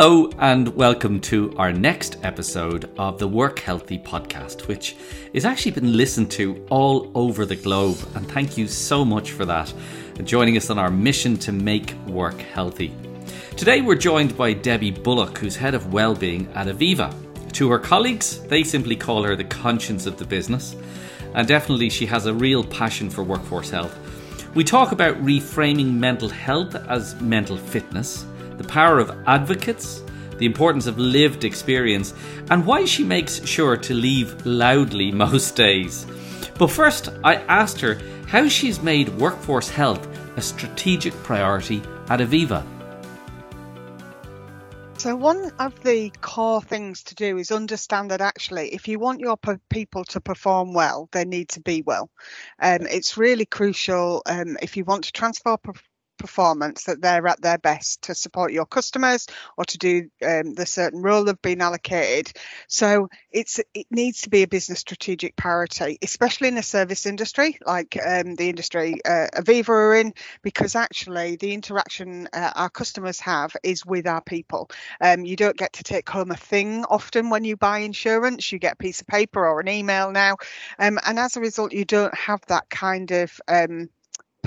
Hello, and welcome to our next episode of the Work Healthy podcast, which is actually been listened to all over the globe. And thank you so much for that, joining us on our mission to make work healthy. Today, we're joined by Debbie Bullock, who's head of wellbeing at Aviva. To her colleagues, they simply call her the conscience of the business, and definitely she has a real passion for workforce health. We talk about reframing mental health as mental fitness the power of advocates, the importance of lived experience, and why she makes sure to leave loudly most days. But first, I asked her how she's made workforce health a strategic priority at Aviva. So, one of the core things to do is understand that actually, if you want your people to perform well, they need to be well. Um, it's really crucial um, if you want to transfer performance that they're at their best to support your customers or to do um, the certain role they've been allocated. So it's it needs to be a business strategic priority, especially in a service industry like um, the industry uh, Aviva are in, because actually the interaction uh, our customers have is with our people. Um, you don't get to take home a thing often when you buy insurance. You get a piece of paper or an email now, um, and as a result, you don't have that kind of um,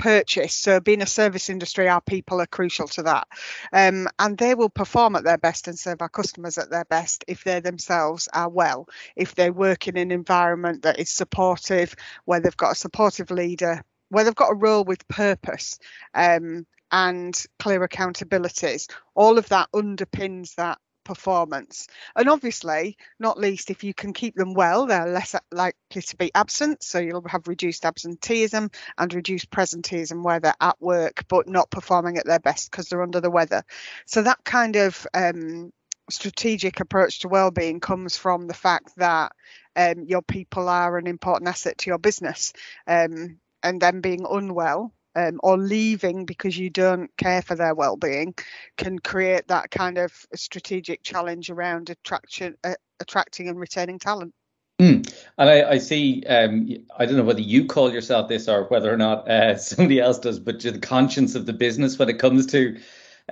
purchase. So, being a service industry, our people are crucial to that. Um, and they will perform at their best and serve our customers at their best if they themselves are well, if they work in an environment that is supportive, where they've got a supportive leader, where they've got a role with purpose. Um, and clear accountabilities, all of that underpins that performance. And obviously, not least, if you can keep them well, they're less likely to be absent. So you'll have reduced absenteeism and reduced presenteeism where they're at work but not performing at their best because they're under the weather. So that kind of um, strategic approach to well-being comes from the fact that um, your people are an important asset to your business. Um, and them being unwell um, or leaving because you don't care for their well-being can create that kind of strategic challenge around attraction, uh, attracting and retaining talent. Mm. And I, I see, um, I don't know whether you call yourself this or whether or not uh, somebody else does, but the conscience of the business when it comes to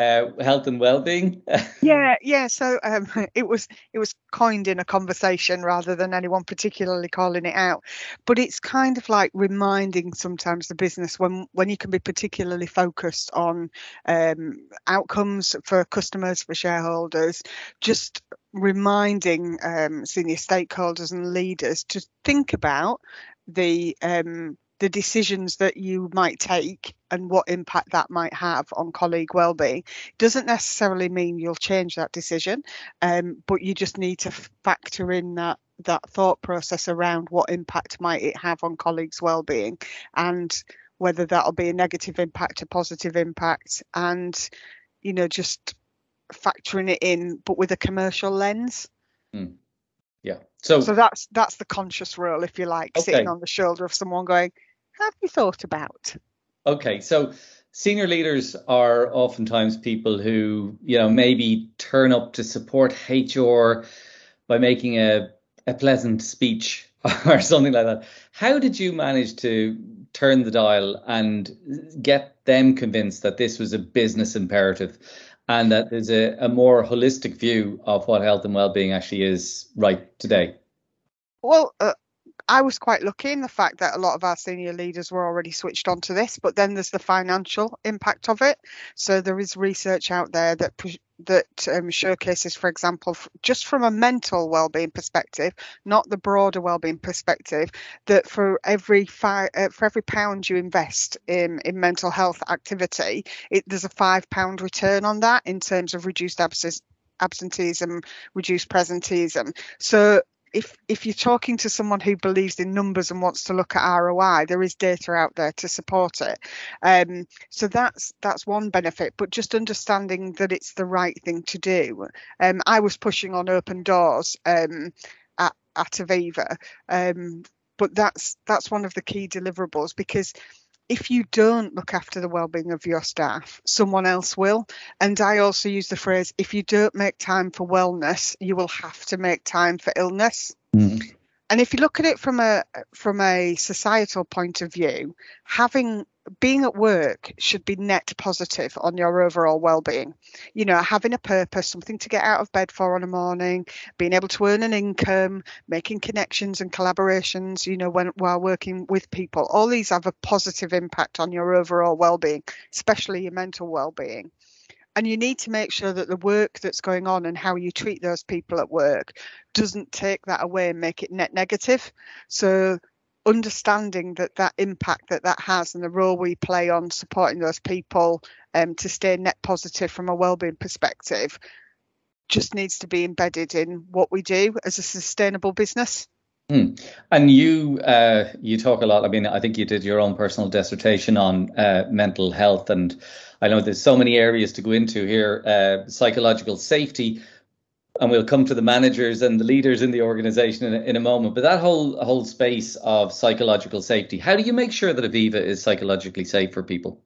uh, health and well-being. yeah, yeah. So um, it was it was coined in a conversation rather than anyone particularly calling it out. But it's kind of like reminding sometimes the business when when you can be particularly focused on um, outcomes for customers, for shareholders, just reminding um, senior stakeholders and leaders to think about the um, the decisions that you might take and what impact that might have on colleague well-being doesn't necessarily mean you'll change that decision um, but you just need to factor in that that thought process around what impact might it have on colleagues well-being and whether that'll be a negative impact a positive impact and you know just factoring it in but with a commercial lens mm. yeah so so that's that's the conscious role if you like okay. sitting on the shoulder of someone going have you thought about? Okay, so senior leaders are oftentimes people who, you know, maybe turn up to support HR by making a, a pleasant speech or something like that. How did you manage to turn the dial and get them convinced that this was a business imperative and that there's a, a more holistic view of what health and well-being actually is right today? Well, uh, I was quite lucky in the fact that a lot of our senior leaders were already switched on to this, but then there's the financial impact of it. So there is research out there that that um, showcases, for example, just from a mental well-being perspective, not the broader well-being perspective, that for every five, uh, for every pound you invest in in mental health activity, it, there's a five pound return on that in terms of reduced abscess absenteeism, reduced presenteeism. So if if you're talking to someone who believes in numbers and wants to look at ROI, there is data out there to support it. Um, so that's that's one benefit. But just understanding that it's the right thing to do. Um, I was pushing on open doors um, at at Aviva, um, but that's that's one of the key deliverables because if you don't look after the well-being of your staff someone else will and i also use the phrase if you don't make time for wellness you will have to make time for illness mm. And if you look at it from a from a societal point of view, having being at work should be net positive on your overall well-being. You know having a purpose something to get out of bed for on a morning being able to earn an income making connections and collaborations you know when while working with people all these have a positive impact on your overall well-being especially your mental well-being and you need to make sure that the work that's going on and how you treat those people at work doesn't take that away and make it net negative so understanding that that impact that that has and the role we play on supporting those people um, to stay net positive from a well-being perspective just needs to be embedded in what we do as a sustainable business. Mm. And you uh, you talk a lot. I mean, I think you did your own personal dissertation on uh, mental health, and I know there's so many areas to go into here. Uh, psychological safety, and we'll come to the managers and the leaders in the organization in in a moment. But that whole whole space of psychological safety, how do you make sure that Aviva is psychologically safe for people?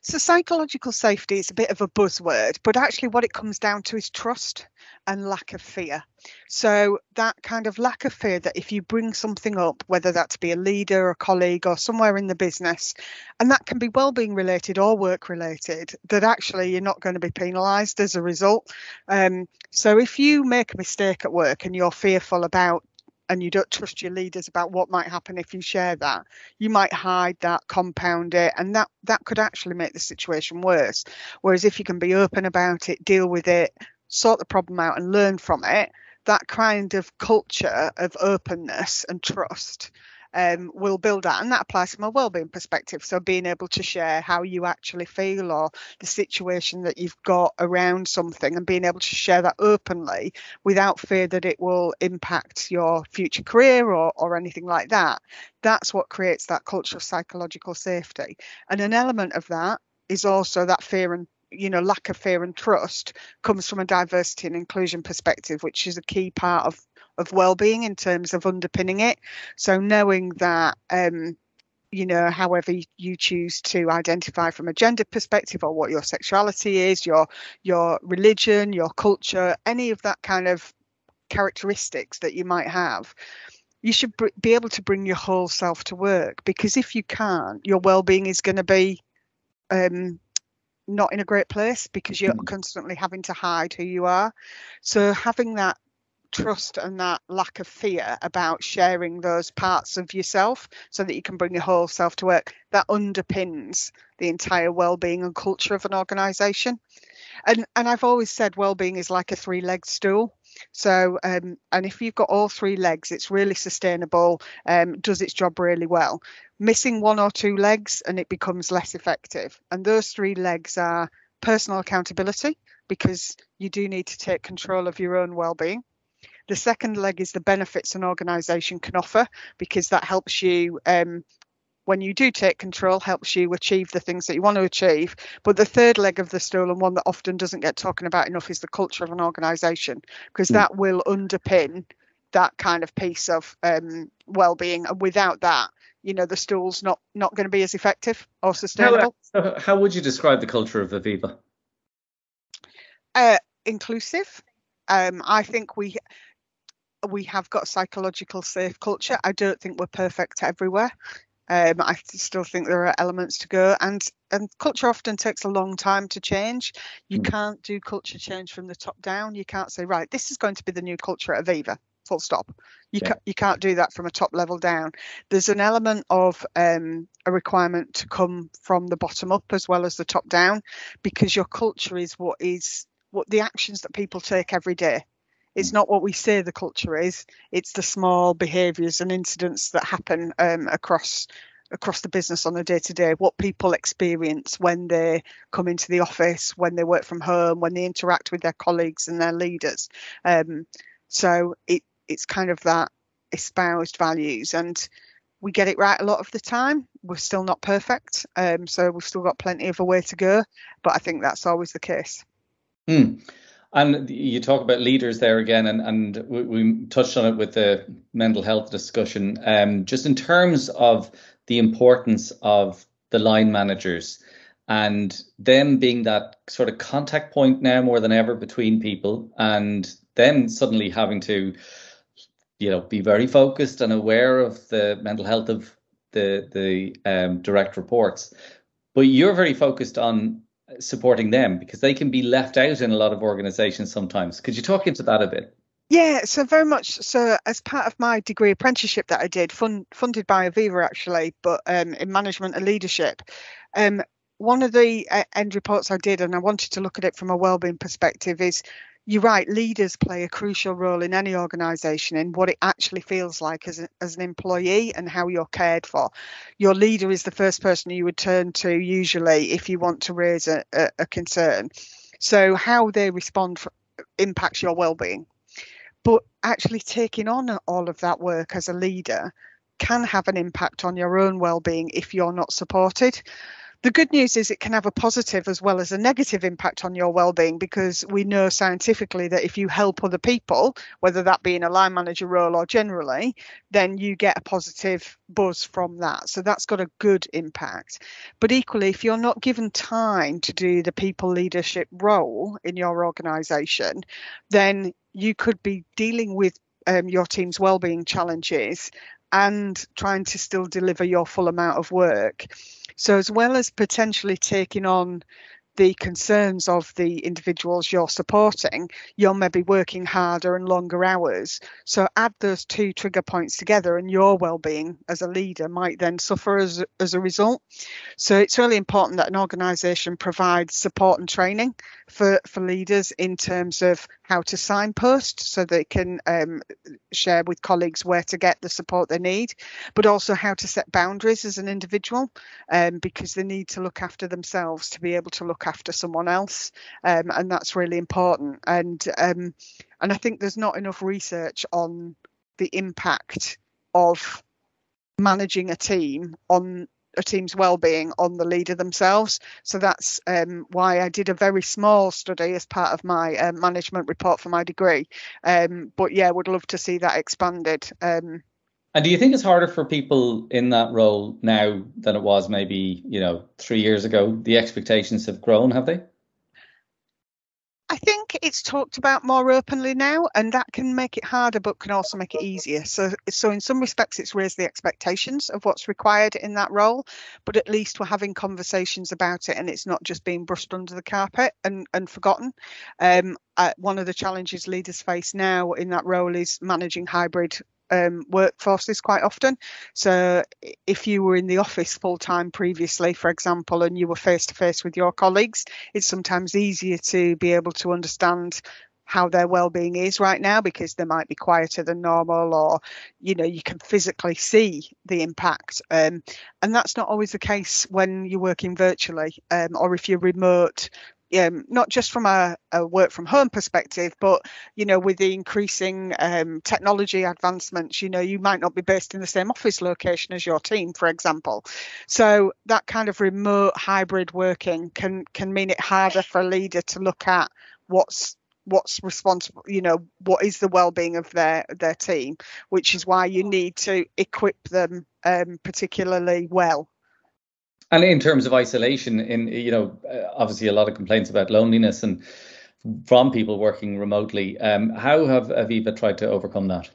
So, psychological safety is a bit of a buzzword, but actually, what it comes down to is trust and lack of fear. So, that kind of lack of fear that if you bring something up, whether that be a leader, a colleague, or somewhere in the business, and that can be well-being related or work related, that actually you're not going to be penalised as a result. Um, so, if you make a mistake at work and you're fearful about and you don't trust your leaders about what might happen if you share that you might hide that compound it and that that could actually make the situation worse. Whereas if you can be open about it deal with it sort the problem out and learn from it that kind of culture of openness and trust um, will build that. And that applies from a wellbeing perspective. So being able to share how you actually feel or the situation that you've got around something and being able to share that openly without fear that it will impact your future career or, or anything like that. That's what creates that culture of psychological safety. And an element of that is also that fear and you know lack of fear and trust comes from a diversity and inclusion perspective which is a key part of of well-being in terms of underpinning it. So knowing that um, you know, however you choose to identify from a gender perspective or what your sexuality is, your your religion, your culture, any of that kind of characteristics that you might have, you should be able to bring your whole self to work because if you can't, your well-being is going to be um, not in a great place because you're mm. constantly having to hide who you are. So having that trust and that lack of fear about sharing those parts of yourself so that you can bring your whole self to work that underpins the entire well-being and culture of an organization. And and i've always said well-being is like a three-legged stool. So um, and if you've got all three legs it's really sustainable um, does its job really well. Missing one or two legs and it becomes less effective. And those three legs are personal accountability because you do need to take control of your own well-being the second leg is the benefits an organisation can offer because that helps you um, when you do take control helps you achieve the things that you want to achieve. But the third leg of the stool and one that often doesn't get talking about enough is the culture of an organization because mm. that will underpin that kind of piece of um, well-being. And without that you know the stool's not not going to be as effective or sustainable. how, how would you describe the culture of aviva? Uh, inclusive. Um, i think we we have got psychological safe culture. I don't think we're perfect everywhere. Um, I still think there are elements to go, and and culture often takes a long time to change. You mm. can't do culture change from the top down. You can't say right, this is going to be the new culture at Aviva. Full stop. You yeah. can't you can't do that from a top level down. There's an element of um, a requirement to come from the bottom up as well as the top down, because your culture is what is what the actions that people take every day it's not what we say the culture is. It's the small behaviours and incidents that happen um, across across the business on a day to day. What people experience when they come into the office, when they work from home, when they interact with their colleagues and their leaders. Um, so it it's kind of that espoused values and we get it right a lot of the time. We're still not perfect, um, so we've still got plenty of a way to go. But I think that's always the case. Mm. And you talk about leaders there again, and, and we, we touched on it with the mental health discussion. Um, just in terms of the importance of the line managers and them being that sort of contact point now more than ever between people, and then suddenly having to you know, be very focused and aware of the mental health of the the um, direct reports. But you're very focused on supporting them because they can be left out in a lot of organizations sometimes. Could you talk into that a bit? Yeah, so very much so. As part of my degree apprenticeship that I did, fund, funded by Aviva actually, but um, in management and leadership, um, one of the uh, end reports I did, and I wanted to look at it from a wellbeing perspective, is you're right, leaders play a crucial role in any organisation in what it actually feels like as, a, as an employee and how you're cared for. Your leader is the first person you would turn to usually if you want to raise a, a, a concern. So, how they respond for, impacts your well-being. But actually taking on all of that work as a leader can have an impact on your own well-being if you're not supported. The good news is it can have a positive as well as a negative impact on your well-being because we know scientifically that if you help other people, whether that be in a line manager role or generally, then you get a positive buzz from that. So that's got a good impact. But equally, if you're not given time to do the people leadership role in your organisation, then you could be dealing with um, your team's well-being challenges and trying to still deliver your full amount of work. So, as well as potentially taking on the concerns of the individuals you're supporting, you're maybe working harder and longer hours. So add those two trigger points together, and your well-being as a leader might then suffer as as a result. So it's really important that an organisation provides support and training for for leaders in terms of how to signpost so they can um, share with colleagues where to get the support they need, but also how to set boundaries as an individual um, because they need to look after themselves to be able to look after someone else, um, and that's really important. And um, and I think there's not enough research on the impact of managing a team on a team's well-being on the leader themselves. So that's um, why I did a very small study as part of my uh, management report for my degree. Um, but yeah, would love to see that expanded. Um, and do you think it's harder for people in that role now than it was maybe, you know, three years ago? The expectations have grown, have they? It's talked about more openly now, and that can make it harder, but can also make it easier. So, so in some respects, it's raised the expectations of what's required in that role, but at least we're having conversations about it, and it's not just being brushed under the carpet and and forgotten. Um, uh, one of the challenges leaders face now in that role is managing hybrid um, workforces quite often. So if you were in the office full time previously, for example, and you were face to face with your colleagues, it's sometimes easier to be able to understand how their well-being is right now because they might be quieter than normal or you know you can physically see the impact um, and that's not always the case when you're working virtually um, or if you're remote um, not just from a, a, work from home perspective, but you know, with the increasing um, technology advancements, you know, you might not be based in the same office location as your team, for example. So that kind of remote hybrid working can can mean it harder for a leader to look at what's what's responsible you know what is the well-being of their their team which is why you need to equip them um, particularly well and in terms of isolation, in you know, uh, obviously a lot of complaints about loneliness and from people working remotely. Um, how have Aviva tried to overcome that?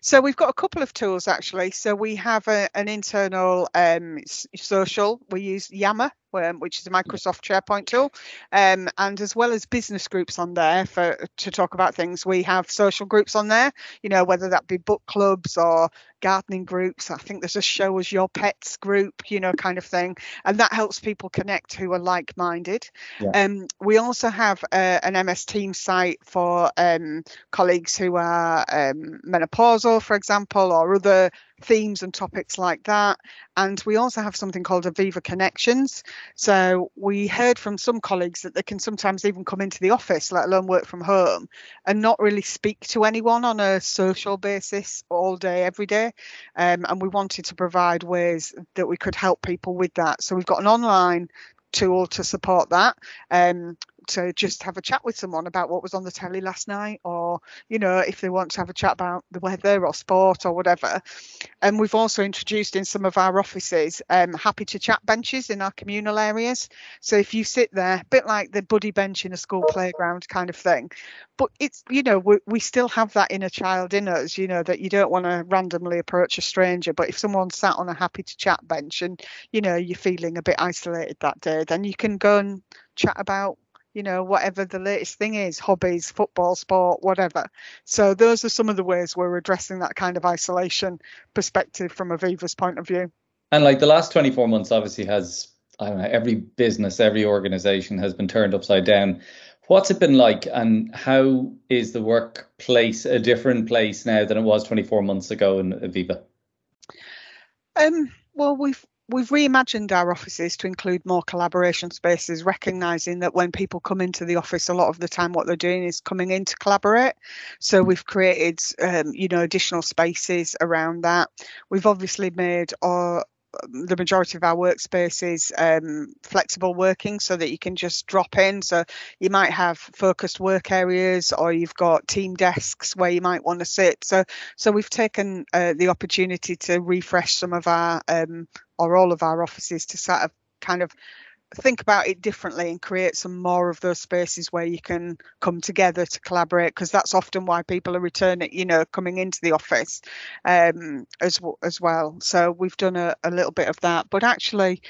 So we've got a couple of tools actually. So we have a, an internal um, social. We use Yammer, um, which is a Microsoft SharePoint tool, um, and as well as business groups on there for to talk about things. We have social groups on there. You know, whether that be book clubs or gardening groups. I think there's a show as your pets group, you know, kind of thing, and that helps people connect who are like-minded. Yeah. Um, we also have uh, an MS Team site for um, colleagues who are um, menopausal, for example, or other themes and topics like that. And we also have something called Aviva Connections. So we heard from some colleagues that they can sometimes even come into the office, let alone work from home, and not really speak to anyone on a social basis all day, every day. Um, and we wanted to provide ways that we could help people with that. So we've got an online tool to support that. Um, to just have a chat with someone about what was on the telly last night, or you know, if they want to have a chat about the weather or sport or whatever. And we've also introduced in some of our offices um, happy to chat benches in our communal areas. So if you sit there, a bit like the buddy bench in a school playground kind of thing, but it's you know we, we still have that inner child in us, you know, that you don't want to randomly approach a stranger. But if someone sat on a happy to chat bench and you know you're feeling a bit isolated that day, then you can go and chat about you know whatever the latest thing is hobbies football sport whatever. So those are some of the ways we're addressing that kind of isolation perspective from aviva's point of view. And like the last 24 months obviously has i don't know every business every organization has been turned upside down. What's it been like and how is the workplace a different place now than it was 24 months ago in aviva? Um, well we've we've reimagined our offices to include more collaboration spaces, recognizing that when people come into the office, a lot of the time what they're doing is coming in to collaborate. So we've created, um, you know, additional spaces around that. We've obviously made our the majority of our workspaces um, flexible working so that you can just drop in. So you might have focused work areas or you've got team desks where you might want to sit. So so we've taken uh, the opportunity to refresh some of our um, or all of our offices to sort of kind of think about it differently and create some more of those spaces where you can come together to collaborate because that's often why people are returning you know coming into the office um, as as well. So we've done a, a little bit of that. But actually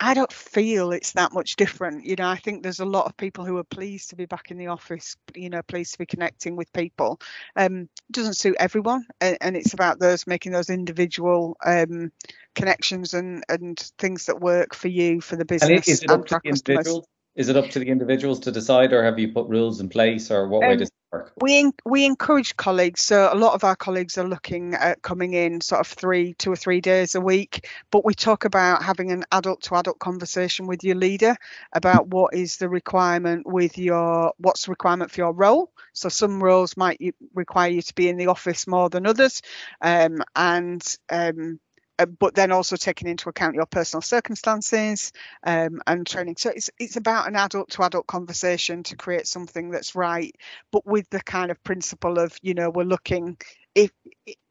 I don't feel it's that much different. You know, I think there's a lot of people who are pleased to be back in the office, you know, pleased to be connecting with people. Um, doesn't suit everyone, and, and, it's about those making those individual um, connections and, and things that work for you, for the business. And is it up to the individuals? Is it up to the individuals to decide, or have you put rules in place, or what um, way does We we encourage colleagues. So a lot of our colleagues are looking at coming in sort of three, two or three days a week. But we talk about having an adult to adult conversation with your leader about what is the requirement with your what's the requirement for your role. So some roles might require you to be in the office more than others, um, and um, but then also taking into account your personal circumstances um, and training. So it's it's about an adult to adult conversation to create something that's right, but with the kind of principle of you know we're looking if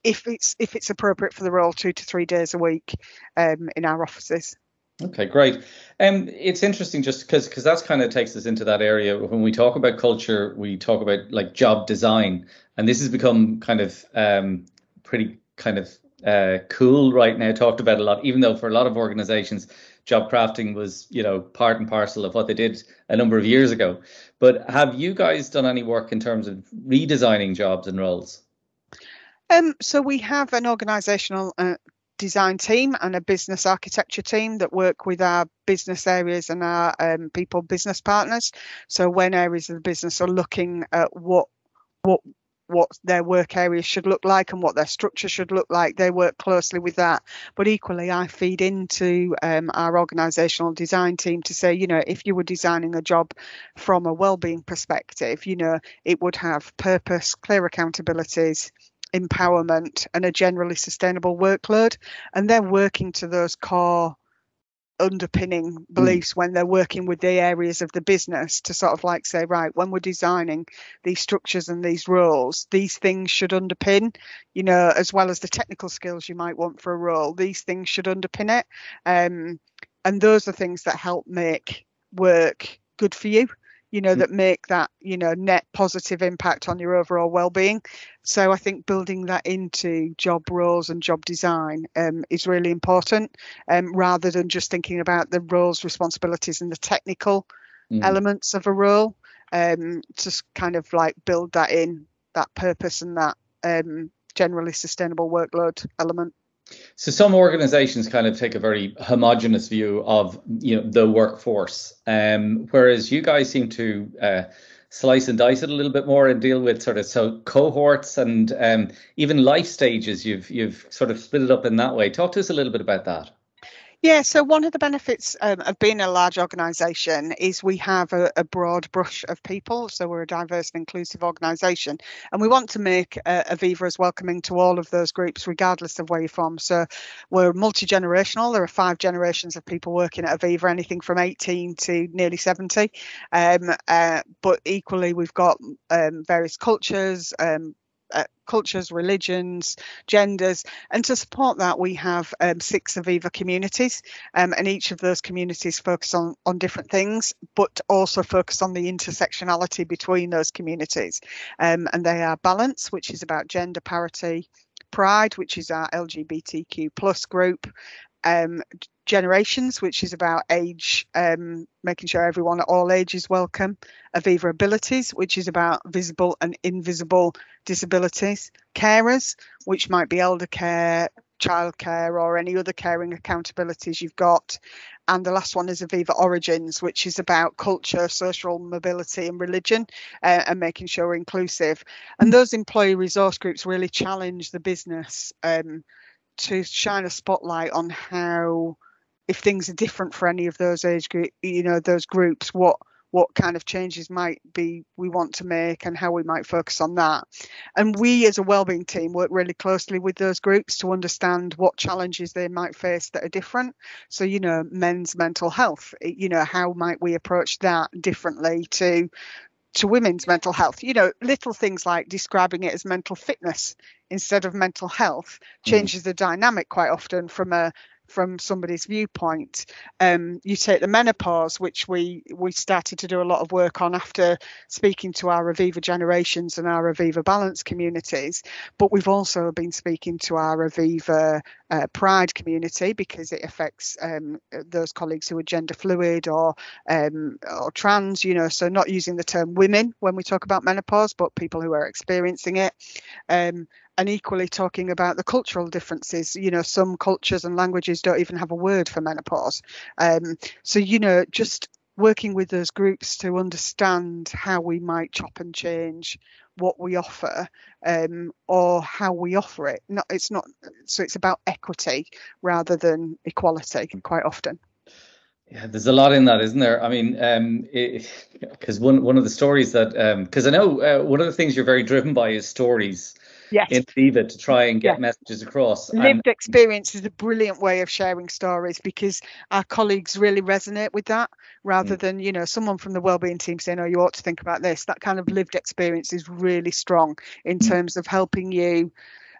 if it's if it's appropriate for the role two to three days a week um, in our offices. Okay, great. Um, it's interesting just because because that's kind of takes us into that area when we talk about culture, we talk about like job design, and this has become kind of um, pretty kind of uh, cool right now, talked about a lot, even though for a lot of organizations, job crafting was, you know, part and parcel of what they did a number of years ago. But have you guys done any work in terms of redesigning jobs and roles? Um, so we have an organizational uh, design team and a business architecture team that work with our business areas and our um, people business partners. So when areas of the business are looking at what what what their work areas should look like and what their structure should look like. They work closely with that. But equally, I feed into um, our organisational design team to say, you know, if you were designing a job from a well-being perspective, you know, it would have purpose, clear accountabilities, empowerment, and a generally sustainable workload. And they're working to those core underpinning hmm. beliefs mm. when they're working with the areas of the business to sort of like say right when we're designing these structures and these roles these things should underpin you know as well as the technical skills you might want for a role these things should underpin it um, and those are things that help make work good for you you know, mm. that make that, you know, net positive impact on your overall well-being. So I think building that into job roles and job design um, is really important, um, rather than just thinking about the roles, responsibilities, and the technical mm. elements of a role. Um, just kind of like build that in that purpose and that um, generally sustainable workload element. So some organizations kind of take a very homogenous view of you know the workforce, um, whereas you guys seem to uh, slice and dice it a little bit more and deal with sort of so cohorts and um, even life stages. You've you've sort of split it up in that way. Talk to us a little bit about that. Yeah, so one of the benefits um, of being a large organisation is we have a, a, broad brush of people. So we're a diverse and inclusive organisation, and we want to make uh, Aviva as welcoming to all of those groups, regardless of where you're from. So we're multi generational. There are five generations of people working at Aviva, anything from 18 to nearly 70. Um, uh, but equally, we've got um, various cultures. Uh, cultures, religions, genders. And to support that, we have um, six Aviva communities, um, and each of those communities focus on, on different things, but also focus on the intersectionality between those communities. Um, and they are Balance, which is about gender parity, Pride, which is our LGBTQ plus group, um, generations, which is about age, um, making sure everyone at all ages welcome. Aviva Abilities, which is about visible and invisible disabilities. Carers, which might be elder care, childcare, or any other caring accountabilities you've got. And the last one is Aviva Origins, which is about culture, social mobility, and religion, uh, and making sure we're inclusive. And those employee resource groups really challenge the business um, to shine a spotlight on how if things are different for any of those age group, you know, those groups, what what kind of changes might be we want to make and how we might focus on that. And we as a wellbeing team work really closely with those groups to understand what challenges they might face that are different. So, you know, men's mental health, you know, how might we approach that differently to to women's mental health. You know, little things like describing it as mental fitness instead of mental health mm. changes mm. the dynamic quite often from a from somebody's viewpoint. Um, you take the menopause, which we we started to do a lot of work on after speaking to our Aviva generations and our Aviva balance communities, but we've also been speaking to our Aviva uh, Pride community because it affects um, those colleagues who are gender fluid or um, or trans. You know, so not using the term women when we talk about menopause, but people who are experiencing it. Um, and equally talking about the cultural differences. You know, some cultures and languages don't even have a word for menopause. Um, so, you know, just working with those groups to understand how we might chop and change what we offer um, or how we offer it. Not, it's not so it's about equity rather than equality quite often. Yeah, there's a lot in that, isn't there? I mean, because um, one one of the stories that because um, I know uh, one of the things you're very driven by is stories yes. in Aviva to try and get messages across. Lived and, experience is a brilliant way of sharing stories because our colleagues really resonate with that rather mm. than, you know, someone from the wellbeing team saying, oh, you ought to think about this. That kind of lived experience is really strong in mm. terms of helping you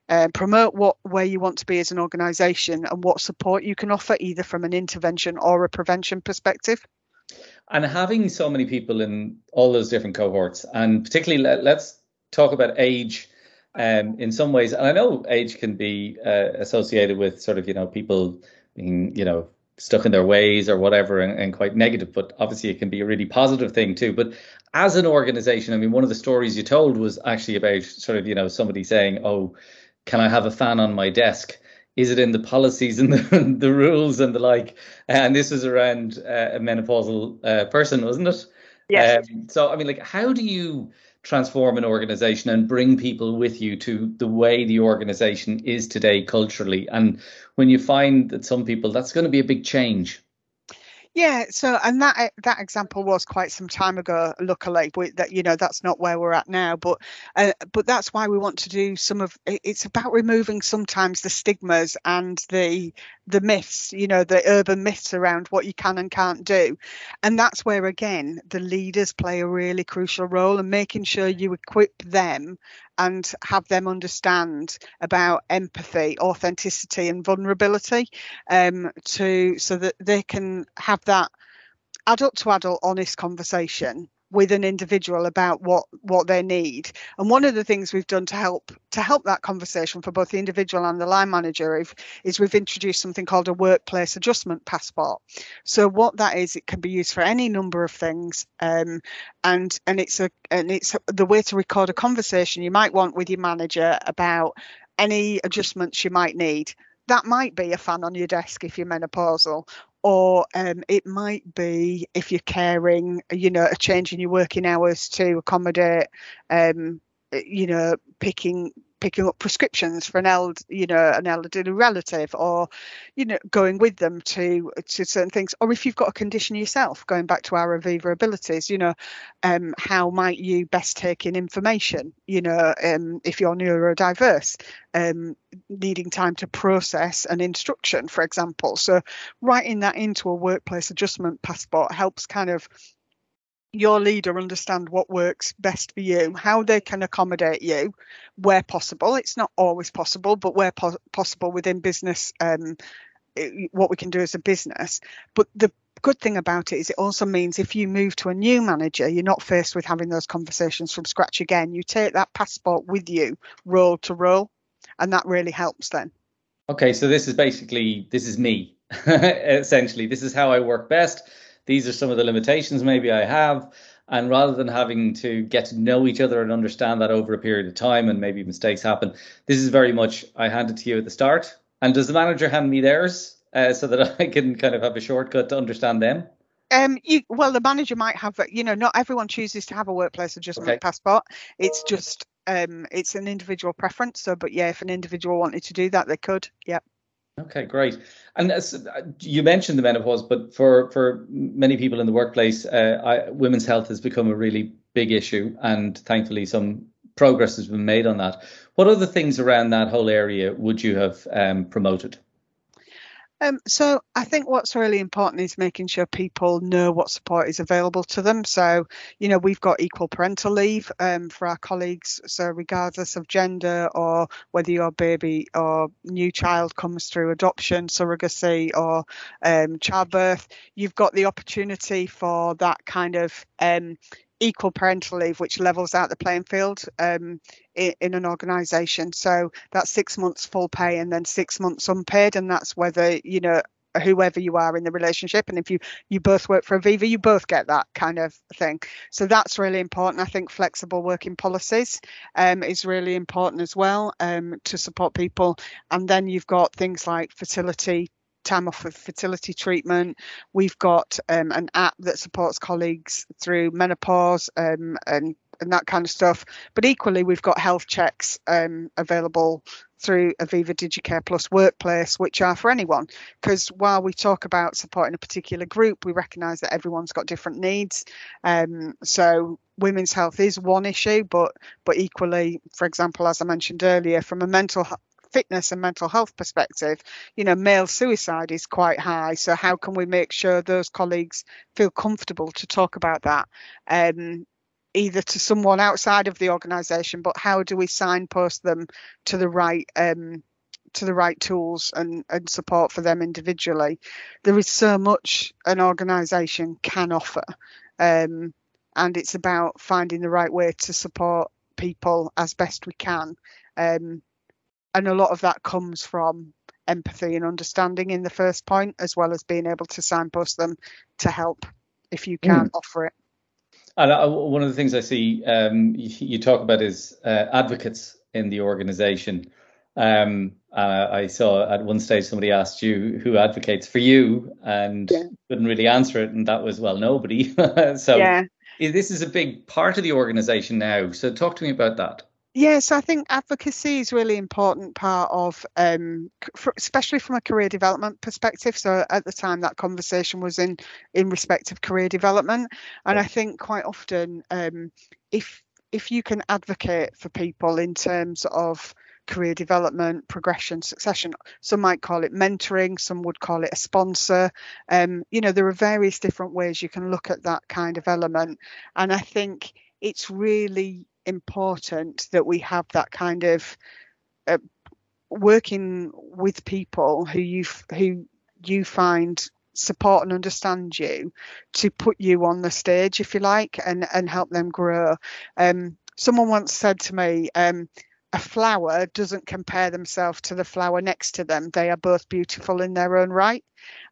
uh, promote what where you want to be as an organisation and what support you can offer, either from an intervention or a prevention perspective. And having so many people in all those different cohorts, and particularly let, let's talk about age um, in some ways, and I know age can be uh, associated with sort of you know people being you know stuck in their ways or whatever and, and, quite negative, but obviously it can be a really positive thing too. But as an organization, I mean, one of the stories you told was actually about sort of you know somebody saying, "Oh, can I have a fan on my desk?" Is it in the policies and the, the rules and the like? And this was around uh, a menopausal uh, person, wasn't it? Yes. Um, so I mean, like, how do you transform an organization and bring people with you to the way the organization is today culturally. And when you find that some people, that's going to be a big change. Yeah, so and that that example was quite some time ago. Luckily, we, that you know that's not where we're at now, but uh, but that's why we want to do some of. It's about removing sometimes the stigmas and the the myths, you know, the urban myths around what you can and can't do, and that's where again the leaders play a really crucial role in making sure you equip them and have them understand about empathy, authenticity, and vulnerability, um, to so that they can have that adult to adult honest conversation with an individual about what what they need. And one of the things we've done to help to help that conversation for both the individual and the line manager is, is we've introduced something called a workplace adjustment passport. So what that is it can be used for any number of things um, and and it's a and it's the way to record a conversation you might want with your manager about any adjustments you might need. That might be a fan on your desk if you're menopausal or um, it might be if you're caring, you know, a change in your working hours to accommodate, um, you know, picking picking up prescriptions for an eld you know an elderly relative or you know going with them to to certain things. Or if you've got a condition yourself going back to our aviva abilities you know um, how might you best take in information? You know um, if you're neurodiverse um, needing time to process an instruction for example. So writing that into a workplace adjustment passport helps kind of your leader understand what works best for you, how they can accommodate you where possible. It's not always possible, but where po- possible within business, um, what we can do as a business. But the good thing about it is it also means if you move to a new manager, you're not faced with having those conversations from scratch again. You take that passport with you, role to role, and that really helps then. Okay, so this is basically this is me essentially. This is how I work best these are some of the limitations maybe I have. And rather than having to get to know each other and understand that over a period of time and maybe mistakes happen, this is very much I hand it to you at the start. And does the manager hand me theirs uh, so that I can kind of have a shortcut to understand them? Um, you, well, the manager might have, you know, not everyone chooses to have a workplace adjustment okay. passport. It's just, um, it's an individual preference. So, but yeah, if an individual wanted to do that, they could. Yeah. Okay, great. And as, uh, you mentioned the menopause, but for for many people in the workplace, uh, I, women's health has become a really big issue, and thankfully some progress has been made on that. What other things around that whole area would you have um, promoted? Um, so I think what's really important is making sure people know what support is available to them. So, you know, we've got equal parental leave um, for our colleagues. So regardless of gender or whether your baby or new child comes through adoption, surrogacy or um, childbirth, you've got the opportunity for that kind of um, equal parental leave, which levels out the playing field um, in, in, an organisation. So that's six months full pay and then six months unpaid, and that's whether you know whoever you are in the relationship. And if you you both work for aviva you both get that kind of thing. So that's really important. I think flexible working policies um, is really important as well um, to support people. And then you've got things like fertility time off of fertility treatment. We've got um, an app that supports colleagues through menopause um, and and that kind of stuff. But equally, we've got health checks um, available through Aviva DigiCare Plus Workplace, which are for anyone. Because while we talk about supporting a particular group, we recognise that everyone's got different needs. Um, so women's health is one issue, but but equally, for example, as I mentioned earlier, from a mental fitness and mental health perspective, you know, male suicide is quite high. So how can we make sure those colleagues feel comfortable to talk about that? Um, either to someone outside of the organisation, but how do we signpost them to the right um, to the right tools and, and support for them individually? There is so much an organisation can offer, um, and it's about finding the right way to support people as best we can. Um, and a lot of that comes from empathy and understanding in the first point, as well as being able to signpost them to help if you can mm. offer it. And uh, one of the things I see um, you, you, talk about is uh, advocates in the organisation. Um, uh, I saw at one stage somebody asked you who advocates for you, and yeah. couldn't really answer it, and that was well nobody. so yeah. this is a big part of the organisation now. So talk to me about that. Yes, I think advocacy is really important part of, um, for, especially from a career development perspective. So at the time, that conversation was in in respect of career development, and I think quite often, um, if if you can advocate for people in terms of career development, progression, succession. Some might call it mentoring, some would call it a sponsor. Um, you know, there are various different ways you can look at that kind of element. And I think it's really important that we have that kind of uh, working with people who you who you find support and understand you to put you on the stage if you like and and help them grow. Um, someone once said to me um, a flower doesn't compare themselves to the flower next to them. They are both beautiful in their own right.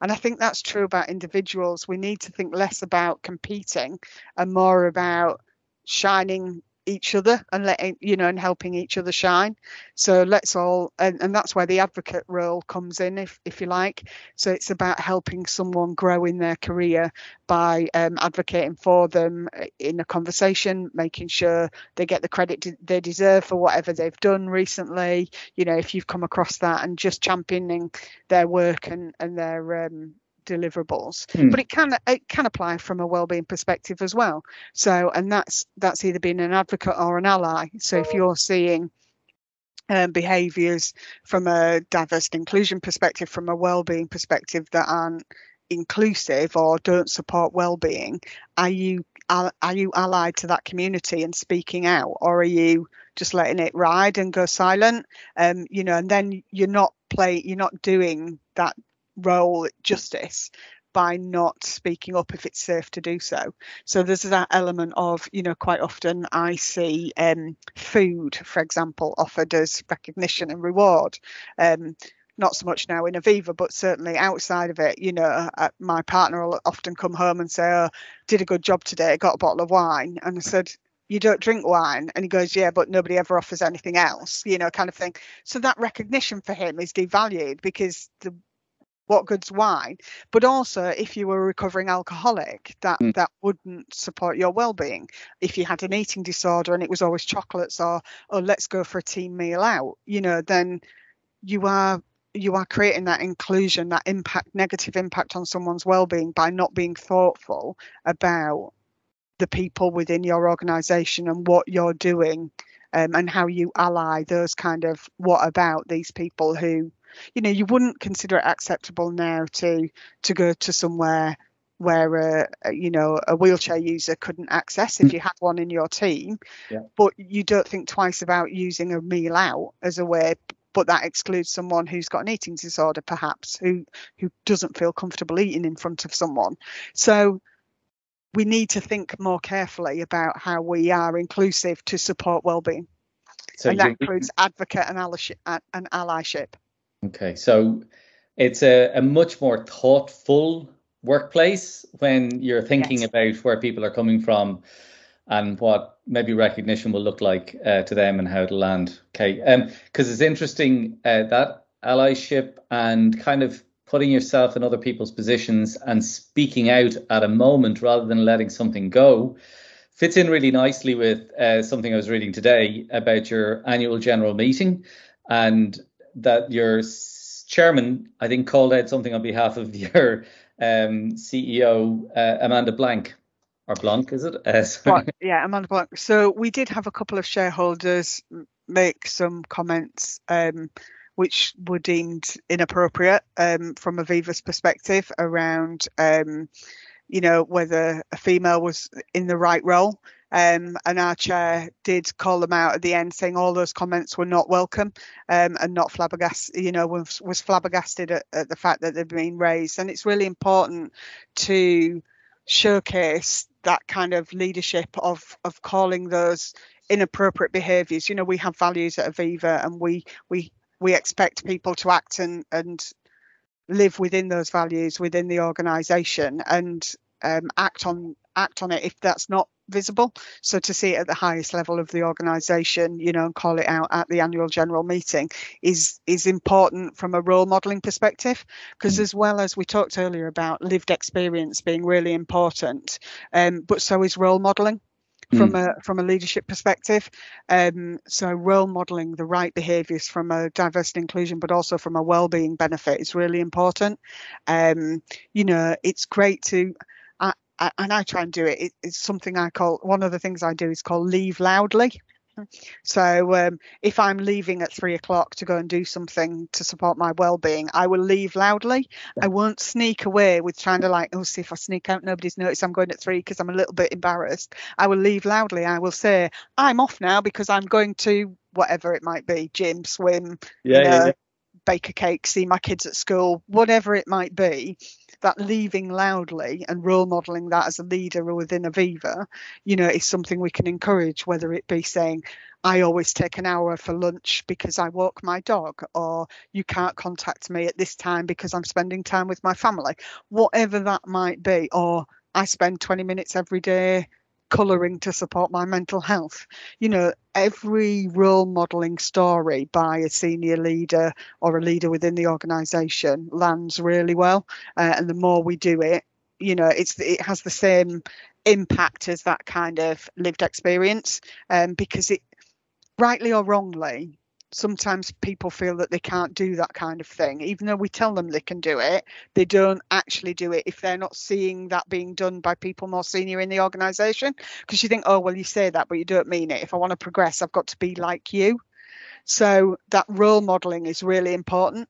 And i think that's true about individuals. We need to think less about competing and more about shining each other and letting you know and helping each other shine. So let's all and, and that's where the advocate role comes in if if you like. So it's about helping someone grow in their career by um, advocating for them uh, in a conversation making sure they get the credit they deserve for whatever they've done recently. You know if you've come across that and just championing their work and and their um, deliverables mm. but it can it can apply from a well-being perspective as well. So and that's that's either being an advocate or an ally. So if you're seeing um, behaviors from a diversity inclusion perspective from a well-being perspective that aren't inclusive or don't support well-being are you are, are you allied to that community and speaking out? Or are you just letting it ride and go silent? Um you know and then you're not play you're not doing that role justice by not speaking up if it's safe to do so. So there's that element of, you know, quite often I see um, food, for example, offered as recognition and reward. Um, not so much now in Aviva, but certainly outside of it, you know, uh, my partner will often come home and say, oh, did a good job today, got a bottle of wine. And I said, you don't drink wine and he goes yeah but nobody ever offers anything else you know kind of thing so that recognition for him is devalued because the what good's wine but also if you were a recovering alcoholic that mm. that wouldn't support your well-being if you had an eating disorder and it was always chocolates or oh let's go for a team meal out you know then you are you are creating that inclusion that impact negative impact on someone's well-being by not being thoughtful about the people within your organization and what you're doing um, and how you ally those kind of what about these people who you know you wouldn't consider it acceptable now to to go to somewhere where a, you know a wheelchair user couldn't access if mm. you had one in your team yeah. but you don't think twice about using a meal out as a way but that excludes someone who's got an eating disorder perhaps who who doesn't feel comfortable eating in front of someone so we need to think more carefully about how we are inclusive to support well-being so and that includes advocate and allyship, and allyship Okay, so it's a, a much more thoughtful workplace when you're thinking yes. about where people are coming from and what maybe recognition will look like uh, to them and how it'll land. Okay, because um, it's interesting uh, that allyship and kind of putting yourself in other people's positions and speaking out at a moment rather than letting something go fits in really nicely with uh, something I was reading today about your annual general meeting and that your chairman, I think, called out something on behalf of your um, CEO, uh, Amanda Blank. Or Blanc, is it? Uh, well, yeah, Amanda Blank. So we did have a couple of shareholders make some comments um, which were deemed inappropriate um, from Aviva's perspective around, um, you know, whether a female was in the right role. Um, and our chair did call them out at the end, saying all those comments were not welcome um, and not flabbergasted. You know, was, was flabbergasted at, at the fact that they've been raised. And it's really important to showcase that kind of leadership of of calling those inappropriate behaviours. You know, we have values at Aviva, and we we we expect people to act and and live within those values within the organisation and um, act on act on it if that's not visible. So to see it at the highest level of the organisation, you know, and call it out at the annual general meeting is is important from a role modelling perspective. Because mm. as well as we talked earlier about lived experience being really important, um, but so is role modelling from mm. a from a leadership perspective. Um, so role modelling the right behaviours from a diversity inclusion, but also from a well-being benefit is really important. Um, you know, it's great to and I try and do it. It's something I call one of the things I do is called leave loudly. So um, if I'm leaving at three o'clock to go and do something to support my well-being, I will leave loudly. I won't sneak away with trying to like, oh, see if I sneak out, nobody's noticed I'm going at three because I'm a little bit embarrassed. I will leave loudly. I will say I'm off now because I'm going to whatever it might be, gym, swim, yeah, you know, yeah, yeah. bake a cake, see my kids at school, whatever it might be that leaving loudly and role modeling that as a leader within Aviva, you know, is something we can encourage, whether it be saying, I always take an hour for lunch because I walk my dog, or you can't contact me at this time because I'm spending time with my family, whatever that might be, or I spend 20 minutes every day colouring to support my mental health. You know, every role modelling story by a senior leader or a leader within the organisation lands really well. Uh, and the more we do it, you know, it's it has the same impact as that kind of lived experience um, because it rightly or wrongly sometimes people feel that they can't do that kind of thing. Even though we tell them they can do it they don't actually do it if they're not seeing that being done by people more senior in the organization. Because you think oh well you say that but you don't mean it. If i want to progress i've got to be like you. So that role modeling is really important.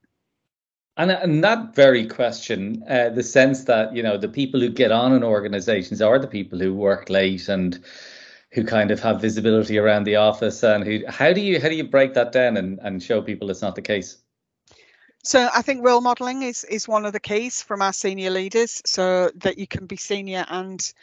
And, and that very question, uh, the sense that you know the people who get on in organisations are the people who work late and who kind of have visibility around the office. And who how do you how do you break that down and, and show people it's not the case? So i think role modeling is is one of the keys from our senior leaders so that you can be senior and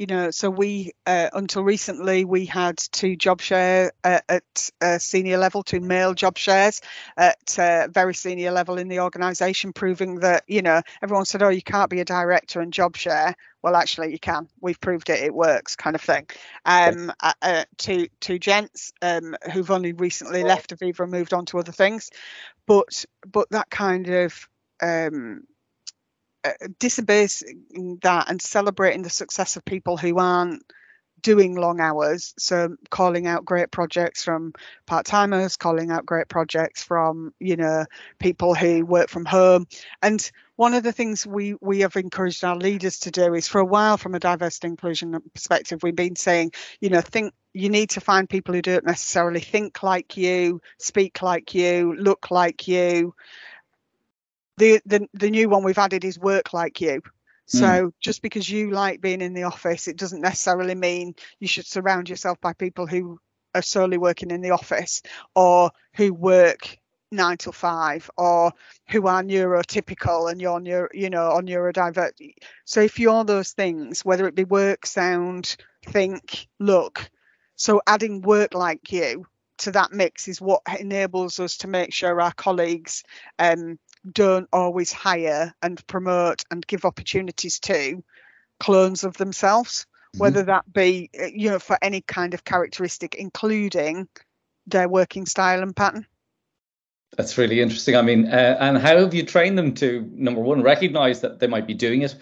you know so we uh, until recently we had two job share uh, at uh, senior level two male job shares at uh, very senior level in the organization proving that you know everyone said oh you can't be a director and job share. Well actually you can. We've proved it. It works kind of thing. Um uh, uh, two two gents um who've only recently left aviva and moved on to other things. But but that kind of um Uh, disabasing that and celebrating the success of people who aren't doing long hours. So calling out great projects from part timers, calling out great projects from you know people who work from home. And one of the things we we have encouraged our leaders to do is for a while, from a diversity inclusion perspective, we've been saying you know think you need to find people who don't necessarily think like you, speak like you, look like you the, the the new one we've added is work like you. So mm. just because you like being in the office, it doesn't necessarily mean you should surround yourself by people who are solely working in the office or who work nine till five or who are neurotypical and you're neuro, you know on neurodiverse. So if you're those things, whether it be work, sound, think, look, so adding work like you to that mix is what enables us to make sure our colleagues um, don't always hire and promote and give opportunities to clones of themselves, mm-hmm. whether that be, uh, you know, for any kind of characteristic, including their working style and pattern. That's really interesting. I mean, uh, and how have you trained them to, number one, recognize that they might be doing it,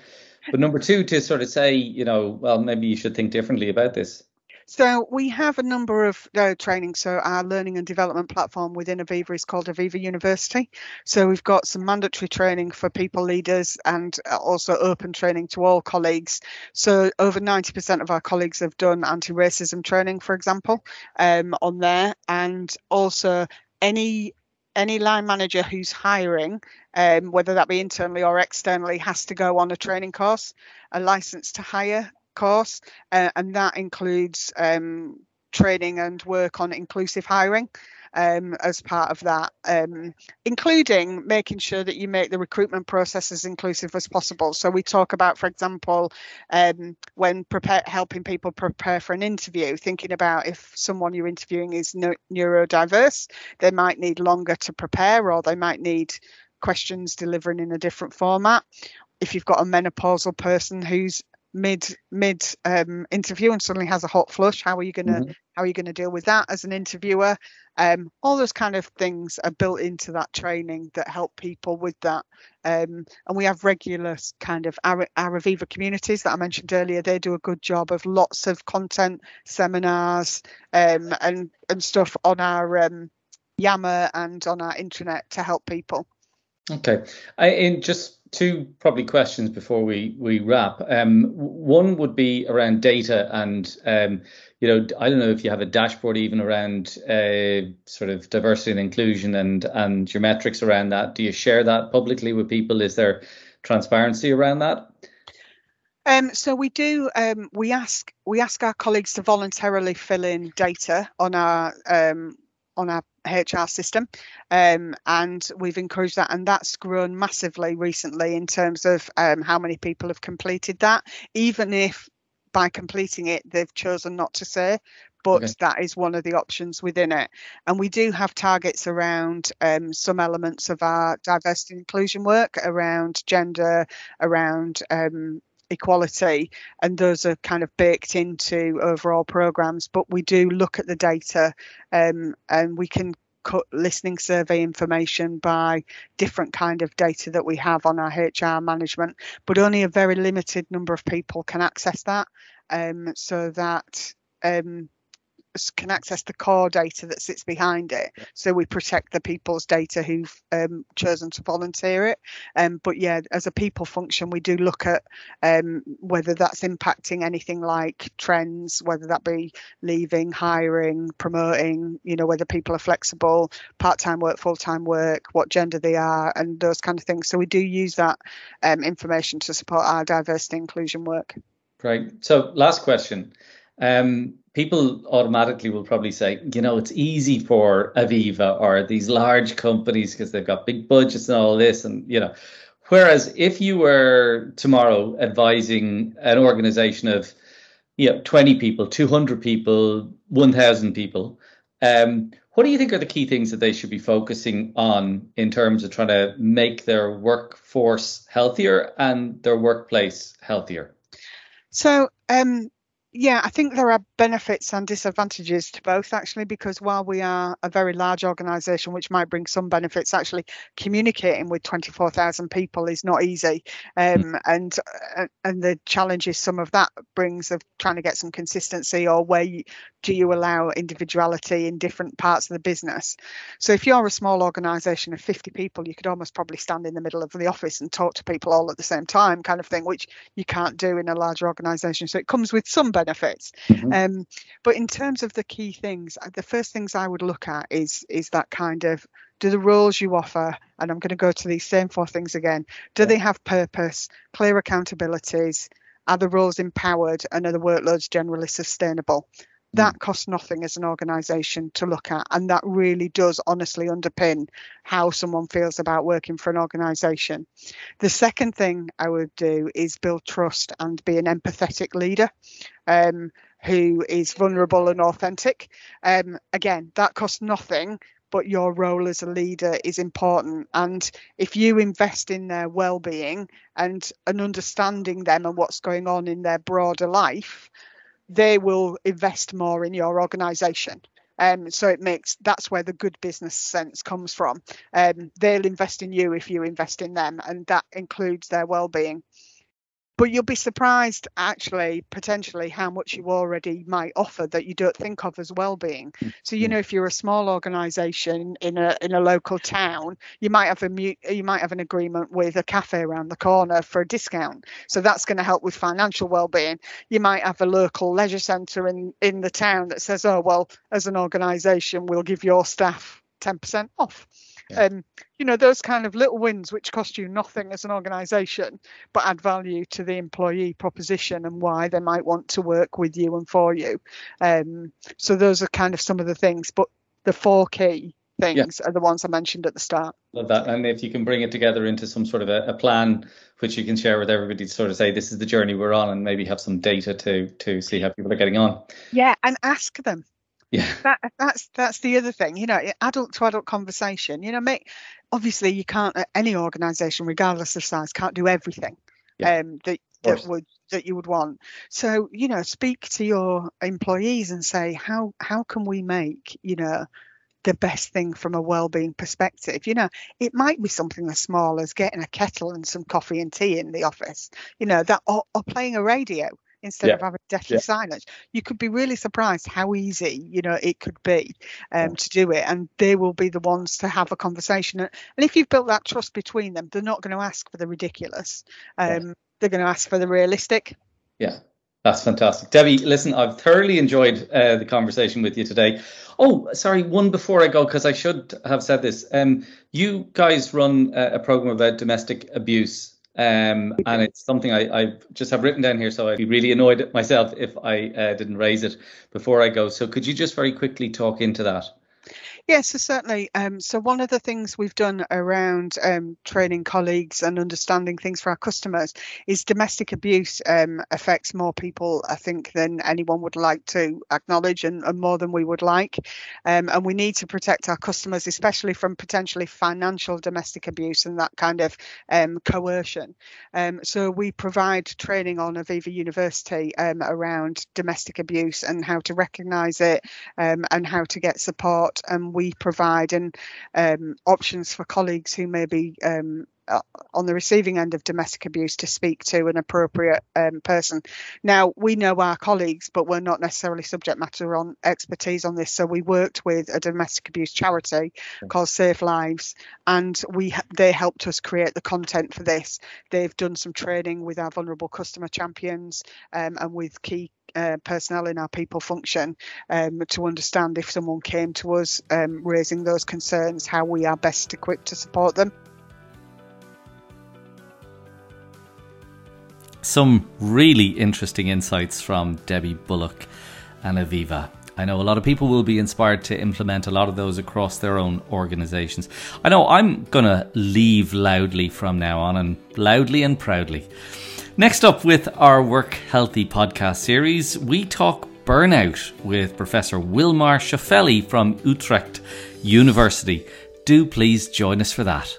but number two, to sort of say, you know, well, maybe you should think differently about this? So we have a number of uh, training. So our learning and development platform within Aviva is called Aviva University. So we've got some mandatory training for people leaders and uh, also open training to all colleagues. So over 90% of our colleagues have done anti-racism training, for example, um, on there, and also any any line manager who's hiring, um, whether that be internally or externally, has to go on a training course, a license to hire course, uh, and that includes um, training and work on inclusive hiring. Um, as part of that, um, including making sure that you make the recruitment process as inclusive as possible. So we talk about, for example, um, when prepare, helping people prepare for an interview, thinking about if someone you're interviewing is neurodiverse, they might need longer to prepare, or they might need questions delivering in a different format. If you've got a menopausal person who's mid mid um, interview and suddenly has a hot flush how are you going to mm-hmm. how are you going to deal with that as an interviewer? Um, all those kind of things are built into that training that help people with that. Um, and we have regular kind of our, our Aviva communities that I mentioned earlier. They do a good job of lots of content seminars um, and and stuff on our um, Yammer and on our intranet to help people. Okay. I, in just two probably questions before we we wrap. Um, one would be around data, and um, you know, I don't know if you have a dashboard even around uh, sort of diversity and inclusion, and and your metrics around that. Do you share that publicly with people? Is there transparency around that? Um, so we do. Um, we ask we ask our colleagues to voluntarily fill in data on our um, on our HR system, um, and we've encouraged that, and that's grown massively recently in terms of um, how many people have completed that. Even if by completing it they've chosen not to say, but okay. that is one of the options within it. And we do have targets around um, some elements of our diversity and inclusion work, around gender, around um, equality, and those are kind of baked into overall programs. But we do look at the data, um, and we can cut listening survey information by different kind of data that we have on our HR management, but only a very limited number of people can access that. Um, so that um, can access the core data that sits behind it. So we protect the people's data who've um, chosen to volunteer it. Um, but yeah, as a people function, we do look at um, whether that's impacting anything like trends, whether that be leaving, hiring, promoting, you know, whether people are flexible, part-time work, full-time work, what gender they are, and those kind of things. So we do use that um, information to support our diversity inclusion work. Great. So last question. Um, people automatically will probably say, you know, it's easy for Aviva or these large companies because they've got big budgets and all this, and you know. Whereas if you were tomorrow advising an organization of, you know, 20 people, 200 people, 1,000 people, um, what do you think are the key things that they should be focusing on in terms of trying to make their workforce healthier and their workplace healthier? So, um, yeah, I think there are benefits and disadvantages to both actually, because while we are a very large organisation, which might bring some benefits, actually communicating with 24,000 people is not easy, um, and uh, and the challenges some of that brings of trying to get some consistency or where you, do you allow individuality in different parts of the business. So if you're a small organisation of 50 people, you could almost probably stand in the middle of the office and talk to people all at the same time, kind of thing, which you can't do in a larger organisation. So it comes with some benefits. Mm-hmm. Um, but in terms of the key things, uh, the first things I would look at is is that kind of do the roles you offer, and I'm going to go to these same four things again. Do yeah. they have purpose, clear accountabilities? Are the roles empowered and are the workloads generally sustainable? That mm. costs nothing as an organisation to look at, and that really does honestly underpin how someone feels about working for an organisation. The second thing I would do is build trust and be an empathetic leader. Um, who is vulnerable and authentic. Um, again, that costs nothing, but your role as a leader is important. And if you invest in their well-being and and understanding them and what's going on in their broader life, they will invest more in your organization. Um, so it makes that's where the good business sense comes from. Um, they'll invest in you if you invest in them, and that includes their well-being but you'll be surprised actually potentially how much you already might offer that you don't think of as well-being. Mm-hmm. So you know if you're a small organization in a in a local town you might have a you might have an agreement with a cafe around the corner for a discount. So that's going to help with financial well-being. You might have a local leisure center in in the town that says oh well as an organization we'll give your staff 10% off yeah. Um, you know, those kind of little wins which cost you nothing as an organisation, but add value to the employee proposition and why they might want to work with you and for you. Um, so those are kind of some of the things. But the four key things yeah. are the ones I mentioned at the start. Love that. And if you can bring it together into some sort of a, a, plan which you can share with everybody to sort of say this is the journey we're on and maybe have some data to to see how people are getting on. Yeah, and ask them yeah. That, that's that's the other thing you know adult to adult conversation you know make obviously you can't any organization regardless of size can't do everything yeah. um that that would that you would want. So you know speak to your employees and say how how can we make you know the best thing from a well-being perspective? You know it might be something as small as getting a kettle and some coffee and tea in the office you know that or, or playing a radio instead yeah. of having deathly yeah. silence. You could be really surprised how easy, you know, it could be um, to do it. And they will be the ones to have a conversation. And if you've built that trust between them, they're not going to ask for the ridiculous. Um, yeah. They're going to ask for the realistic. Yeah. That's fantastic. Debbie, listen, I've thoroughly enjoyed uh, the conversation with you today. Oh, sorry, one before I go, because I should have said this. Um, you guys run a, a program about domestic abuse um, and it's something I, I, just have written down here, so I'd be really annoyed at myself if I uh, didn't raise it before I go. So could you just very quickly talk into that? Yes, so certainly. Um, so one of the things we've done around um, training colleagues and understanding things for our customers is domestic abuse um, affects more people, I think, than anyone would like to acknowledge, and, and more than we would like. Um, and we need to protect our customers, especially from potentially financial domestic abuse and that kind of um, coercion. Um, so we provide training on Aviva University around domestic abuse and how to recognise it and how to get support. And we provide and um, options for colleagues who may be um, on the receiving end of domestic abuse to speak to an appropriate um, person. Now we know our colleagues, but we're not necessarily subject matter on expertise on this. So we worked with a domestic abuse charity called SafeLives, and we they helped us create the content for this. They've done some training with our vulnerable customer champions um, and with key uh, personnel in our people function um, to understand if someone came to us um, raising those concerns, how we are best equipped to support them. Some really interesting insights from Debbie Bullock and Aviva. I know a lot of people will be inspired to implement a lot of those across their own organizations. I know I'm going to leave loudly from now on and loudly and proudly. Next up with our Work Healthy podcast series, we talk burnout with Professor Wilmar Schaufeli from Utrecht University. Do please join us for that.